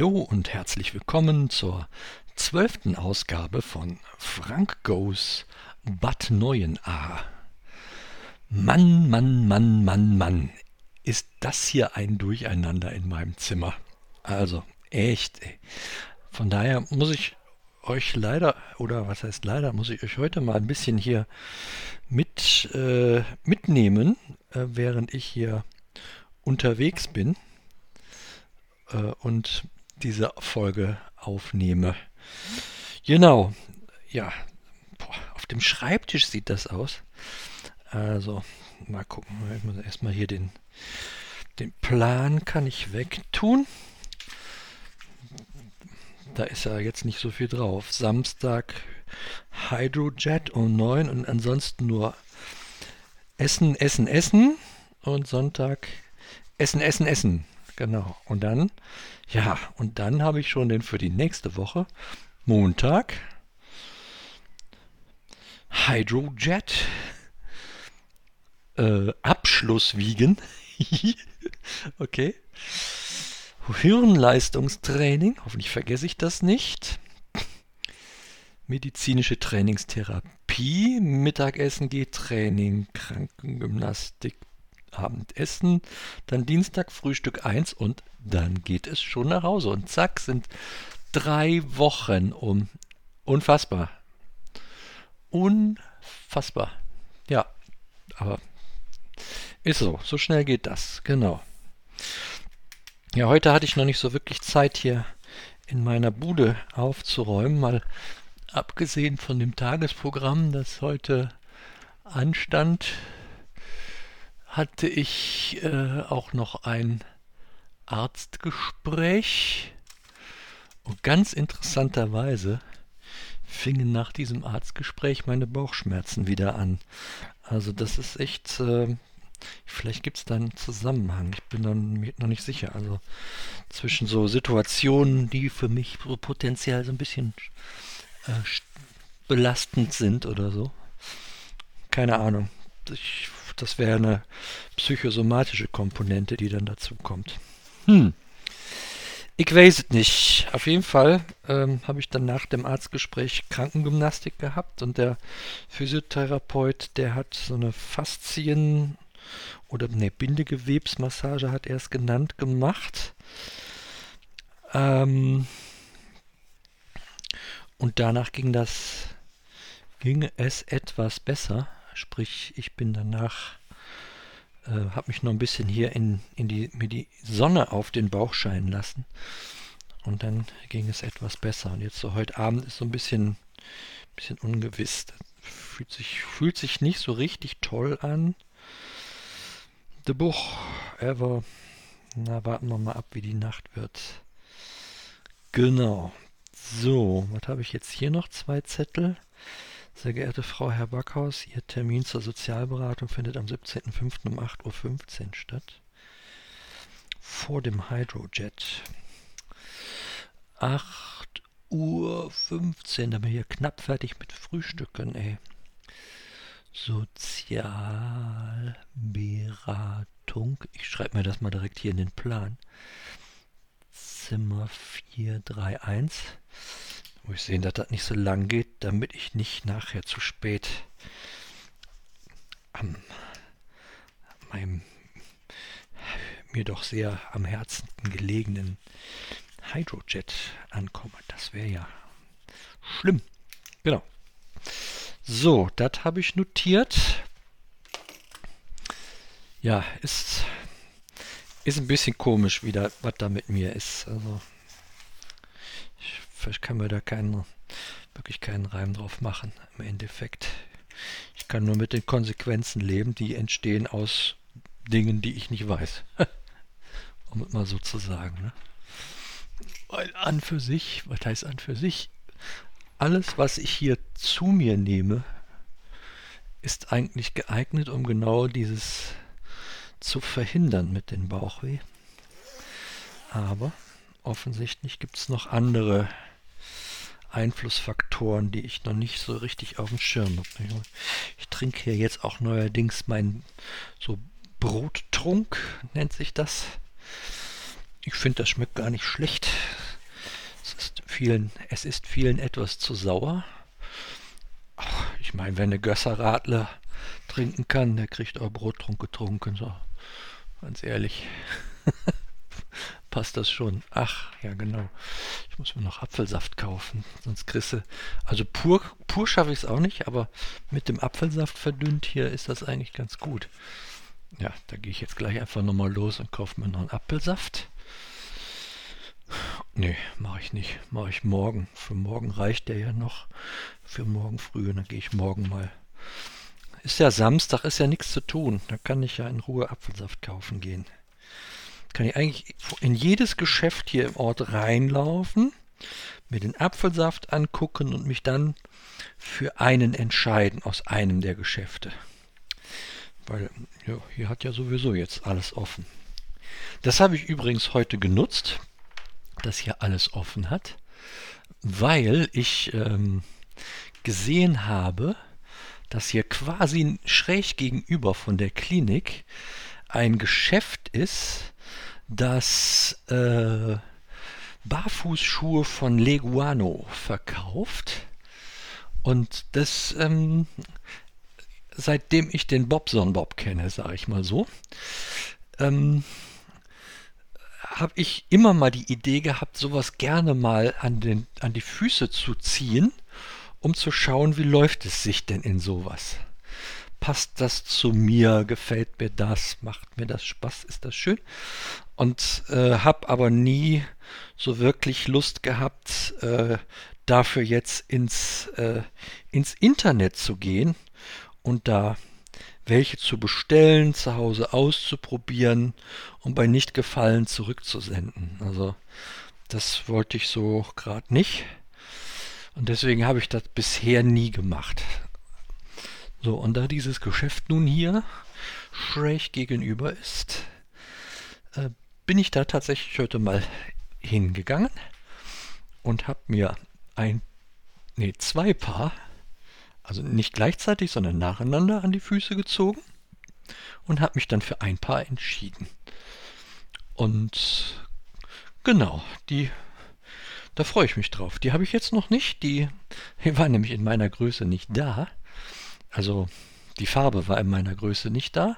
Hallo und herzlich willkommen zur zwölften Ausgabe von Frank Goes Bad Neuenahr. Mann, Mann, Mann, Mann, Mann, ist das hier ein Durcheinander in meinem Zimmer. Also, echt. Ey. Von daher muss ich euch leider, oder was heißt leider, muss ich euch heute mal ein bisschen hier mit äh, mitnehmen, äh, während ich hier unterwegs bin äh, und diese Folge aufnehme. Genau, ja, boah, auf dem Schreibtisch sieht das aus. Also, mal gucken. Ich muss erstmal hier den, den Plan kann ich wegtun. Da ist ja jetzt nicht so viel drauf. Samstag Hydrojet um 9 und ansonsten nur Essen, Essen, Essen. Und Sonntag Essen, Essen, Essen. Genau. Und dann, ja, und dann habe ich schon den für die nächste Woche Montag Hydrojet äh, Abschluss wiegen. okay. Hirnleistungstraining, hoffentlich vergesse ich das nicht. Medizinische Trainingstherapie, Mittagessen geht Training, Krankengymnastik, Abendessen, dann Dienstag Frühstück 1 und dann geht es schon nach Hause. Und zack, sind drei Wochen um. Unfassbar. Unfassbar. Ja, aber ist so. So schnell geht das. Genau. Ja, heute hatte ich noch nicht so wirklich Zeit hier in meiner Bude aufzuräumen, mal abgesehen von dem Tagesprogramm, das heute anstand hatte ich äh, auch noch ein Arztgespräch. Und ganz interessanterweise fingen nach diesem Arztgespräch meine Bauchschmerzen wieder an. Also das ist echt, äh, vielleicht gibt es da einen Zusammenhang. Ich bin dann noch nicht sicher. Also zwischen so Situationen, die für mich so potenziell so ein bisschen äh, belastend sind oder so. Keine Ahnung. Ich das wäre eine psychosomatische Komponente, die dann dazu kommt. Hm. Ich weiß es nicht. Auf jeden Fall ähm, habe ich dann nach dem Arztgespräch Krankengymnastik gehabt und der Physiotherapeut, der hat so eine Faszien- oder ne, Bindegewebsmassage hat er es genannt, gemacht. Ähm, und danach ging das, ging es etwas besser. Sprich, ich bin danach, äh, habe mich noch ein bisschen hier in, in die, mir die Sonne auf den Bauch scheinen lassen. Und dann ging es etwas besser. Und jetzt so heute Abend ist so ein bisschen, bisschen ungewiss. Das fühlt sich, fühlt sich nicht so richtig toll an. The Buch, ever. Na, warten wir mal ab, wie die Nacht wird. Genau. So, was habe ich jetzt hier noch? Zwei Zettel. Sehr geehrte Frau Herr Backhaus, Ihr Termin zur Sozialberatung findet am 17.05. um 8.15 Uhr statt. Vor dem Hydrojet. 8 Uhr 15, da bin ich hier knapp fertig mit Frühstücken, ey. Sozialberatung. Ich schreibe mir das mal direkt hier in den Plan. Zimmer 431 muss ich sehen, dass das nicht so lang geht, damit ich nicht nachher zu spät an meinem mir doch sehr am Herzen gelegenen Hydrojet ankomme. Das wäre ja schlimm. Genau. So, das habe ich notiert. Ja, ist, ist ein bisschen komisch, wie da, was da mit mir ist. Also ich kann mir da keinen, wirklich keinen Reim drauf machen im Endeffekt. Ich kann nur mit den Konsequenzen leben, die entstehen aus Dingen, die ich nicht weiß. um es mal so zu sagen. Ne? Weil an für sich, was heißt an für sich? Alles, was ich hier zu mir nehme, ist eigentlich geeignet, um genau dieses zu verhindern mit dem Bauchweh. Aber offensichtlich gibt es noch andere Einflussfaktoren, die ich noch nicht so richtig auf dem Schirm habe. Ich trinke hier jetzt auch neuerdings meinen so Brottrunk, nennt sich das. ich finde, das schmeckt gar nicht schlecht. Es ist vielen, es ist vielen etwas zu sauer. Ach, ich meine, wenn eine Gösser trinken kann, der kriegt auch Brottrunk getrunken. So, ganz ehrlich. passt das schon. Ach, ja genau. Ich muss mir noch Apfelsaft kaufen, sonst kriegst du... Also pur, pur schaffe ich es auch nicht, aber mit dem Apfelsaft verdünnt hier ist das eigentlich ganz gut. Ja, da gehe ich jetzt gleich einfach nochmal los und kaufe mir noch einen Apfelsaft. Nee, mache ich nicht. Mache ich morgen. Für morgen reicht der ja noch. Für morgen früh. Dann gehe ich morgen mal. Ist ja Samstag, ist ja nichts zu tun. Da kann ich ja in Ruhe Apfelsaft kaufen gehen kann ich eigentlich in jedes Geschäft hier im Ort reinlaufen, mir den Apfelsaft angucken und mich dann für einen entscheiden aus einem der Geschäfte. Weil ja, hier hat ja sowieso jetzt alles offen. Das habe ich übrigens heute genutzt, dass hier alles offen hat, weil ich ähm, gesehen habe, dass hier quasi schräg gegenüber von der Klinik ein Geschäft ist, das äh, Barfußschuhe von Leguano verkauft. Und das, ähm, seitdem ich den Bobson Bob kenne, sage ich mal so, ähm, habe ich immer mal die Idee gehabt, sowas gerne mal an, den, an die Füße zu ziehen, um zu schauen, wie läuft es sich denn in sowas passt das zu mir, gefällt mir das, macht mir das Spaß, ist das schön. Und äh, habe aber nie so wirklich Lust gehabt, äh, dafür jetzt ins, äh, ins Internet zu gehen und da welche zu bestellen, zu Hause auszuprobieren und bei nicht gefallen zurückzusenden. Also das wollte ich so gerade nicht. Und deswegen habe ich das bisher nie gemacht. So, und da dieses Geschäft nun hier schräg gegenüber ist, äh, bin ich da tatsächlich heute mal hingegangen und habe mir ein, nee, zwei Paar, also nicht gleichzeitig, sondern nacheinander an die Füße gezogen und habe mich dann für ein Paar entschieden. Und genau, die, da freue ich mich drauf. Die habe ich jetzt noch nicht, die, die war nämlich in meiner Größe nicht da. Also die Farbe war in meiner Größe nicht da.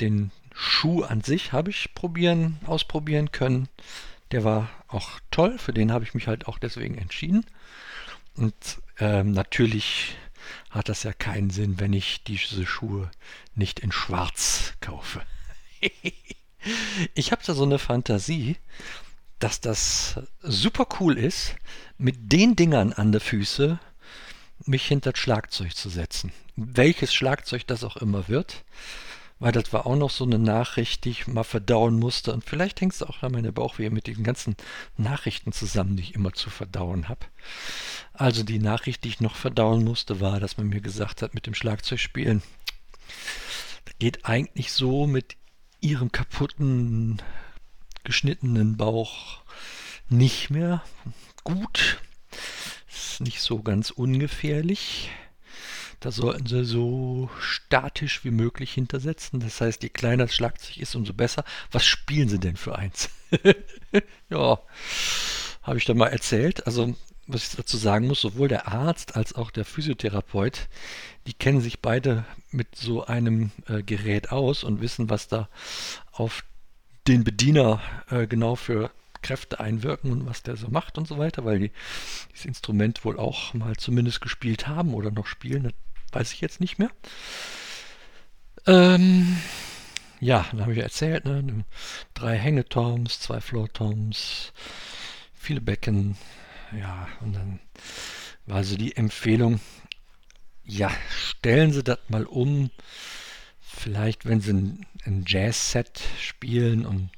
Den Schuh an sich habe ich probieren, ausprobieren können. Der war auch toll, für den habe ich mich halt auch deswegen entschieden. Und ähm, natürlich hat das ja keinen Sinn, wenn ich diese Schuhe nicht in Schwarz kaufe. ich habe da so eine Fantasie, dass das super cool ist, mit den Dingern an der Füße mich hinter das Schlagzeug zu setzen. Welches Schlagzeug das auch immer wird. Weil das war auch noch so eine Nachricht, die ich mal verdauen musste. Und vielleicht hängt es auch an meine Bauchwehe mit den ganzen Nachrichten zusammen, die ich immer zu verdauen habe. Also die Nachricht, die ich noch verdauen musste, war, dass man mir gesagt hat, mit dem Schlagzeugspielen geht eigentlich so mit ihrem kaputten, geschnittenen Bauch nicht mehr gut ist nicht so ganz ungefährlich. Da sollten sie so statisch wie möglich hintersetzen. Das heißt, je kleiner das Schlagzeug ist, umso besser. Was spielen sie denn für eins? ja, habe ich da mal erzählt. Also, was ich dazu sagen muss, sowohl der Arzt als auch der Physiotherapeut, die kennen sich beide mit so einem äh, Gerät aus und wissen, was da auf den Bediener äh, genau für Kräfte einwirken und was der so macht und so weiter, weil die dieses Instrument wohl auch mal zumindest gespielt haben oder noch spielen, das weiß ich jetzt nicht mehr. Ähm, ja, dann habe ich erzählt, ne, drei Hängetoms, zwei Floortoms, viele Becken, ja, und dann war also die Empfehlung, ja, stellen Sie das mal um, vielleicht wenn Sie ein, ein Jazz-Set spielen und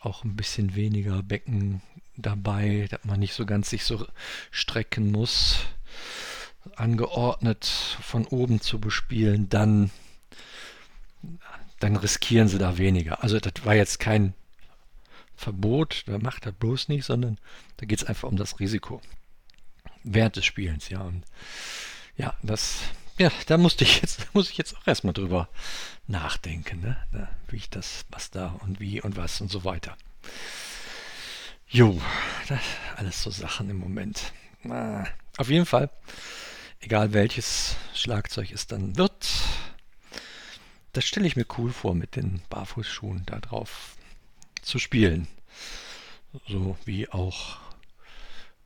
auch ein bisschen weniger Becken dabei, dass man nicht so ganz sich so strecken muss, angeordnet von oben zu bespielen, dann, dann riskieren sie da weniger. Also das war jetzt kein Verbot, da macht er bloß nicht, sondern da geht es einfach um das Risiko während des Spielens, ja. Und ja, das, ja, da musste ich jetzt, muss ich jetzt auch erstmal drüber nachdenken, ne? wie ich das, was da und wie und was und so weiter. Jo, das alles so Sachen im Moment. Ah, auf jeden Fall, egal welches Schlagzeug es dann wird, das stelle ich mir cool vor, mit den Barfußschuhen da drauf zu spielen. So wie auch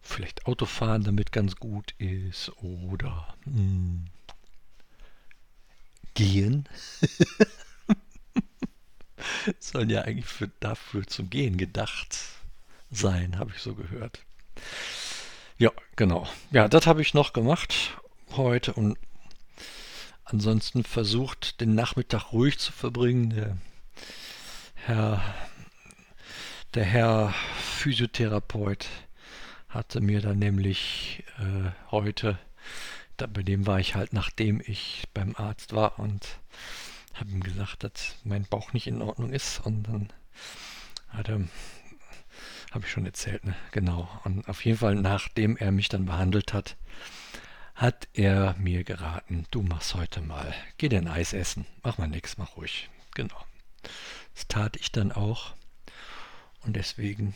vielleicht Autofahren damit ganz gut ist oder mh, hm, gehen. Sollen ja eigentlich für, dafür zum Gehen gedacht sein, habe ich so gehört. Ja, genau. Ja, das habe ich noch gemacht heute und ansonsten versucht, den Nachmittag ruhig zu verbringen. Der Herr, der Herr Physiotherapeut hatte mir dann nämlich äh, heute, da, bei dem war ich halt nachdem ich beim Arzt war und habe ihm gesagt, dass mein Bauch nicht in Ordnung ist und dann hat er habe ich schon erzählt, ne? Genau. Und auf jeden Fall, nachdem er mich dann behandelt hat, hat er mir geraten, du machst heute mal, geh denn Eis essen, mach mal nichts, mach ruhig. Genau. Das tat ich dann auch. Und deswegen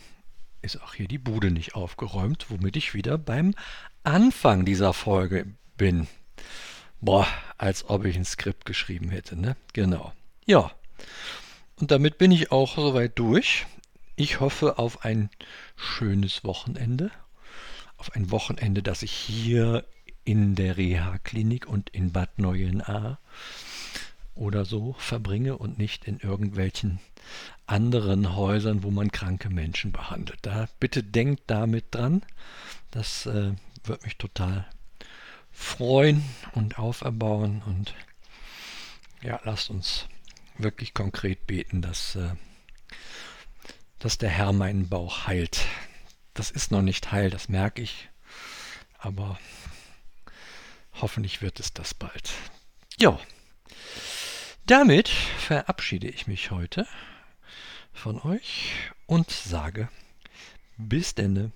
ist auch hier die Bude nicht aufgeräumt, womit ich wieder beim Anfang dieser Folge bin. Boah, als ob ich ein Skript geschrieben hätte, ne? Genau. Ja. Und damit bin ich auch soweit durch. Ich hoffe auf ein schönes Wochenende. Auf ein Wochenende, das ich hier in der Reha-Klinik und in Bad Neuenahr oder so verbringe und nicht in irgendwelchen anderen Häusern, wo man kranke Menschen behandelt. Da bitte denkt damit dran. Das äh, wird mich total freuen und auferbauen und ja, lasst uns wirklich konkret beten, dass äh, dass der Herr meinen Bauch heilt. Das ist noch nicht heil, das merke ich. Aber hoffentlich wird es das bald. Ja, damit verabschiede ich mich heute von euch und sage bis denne.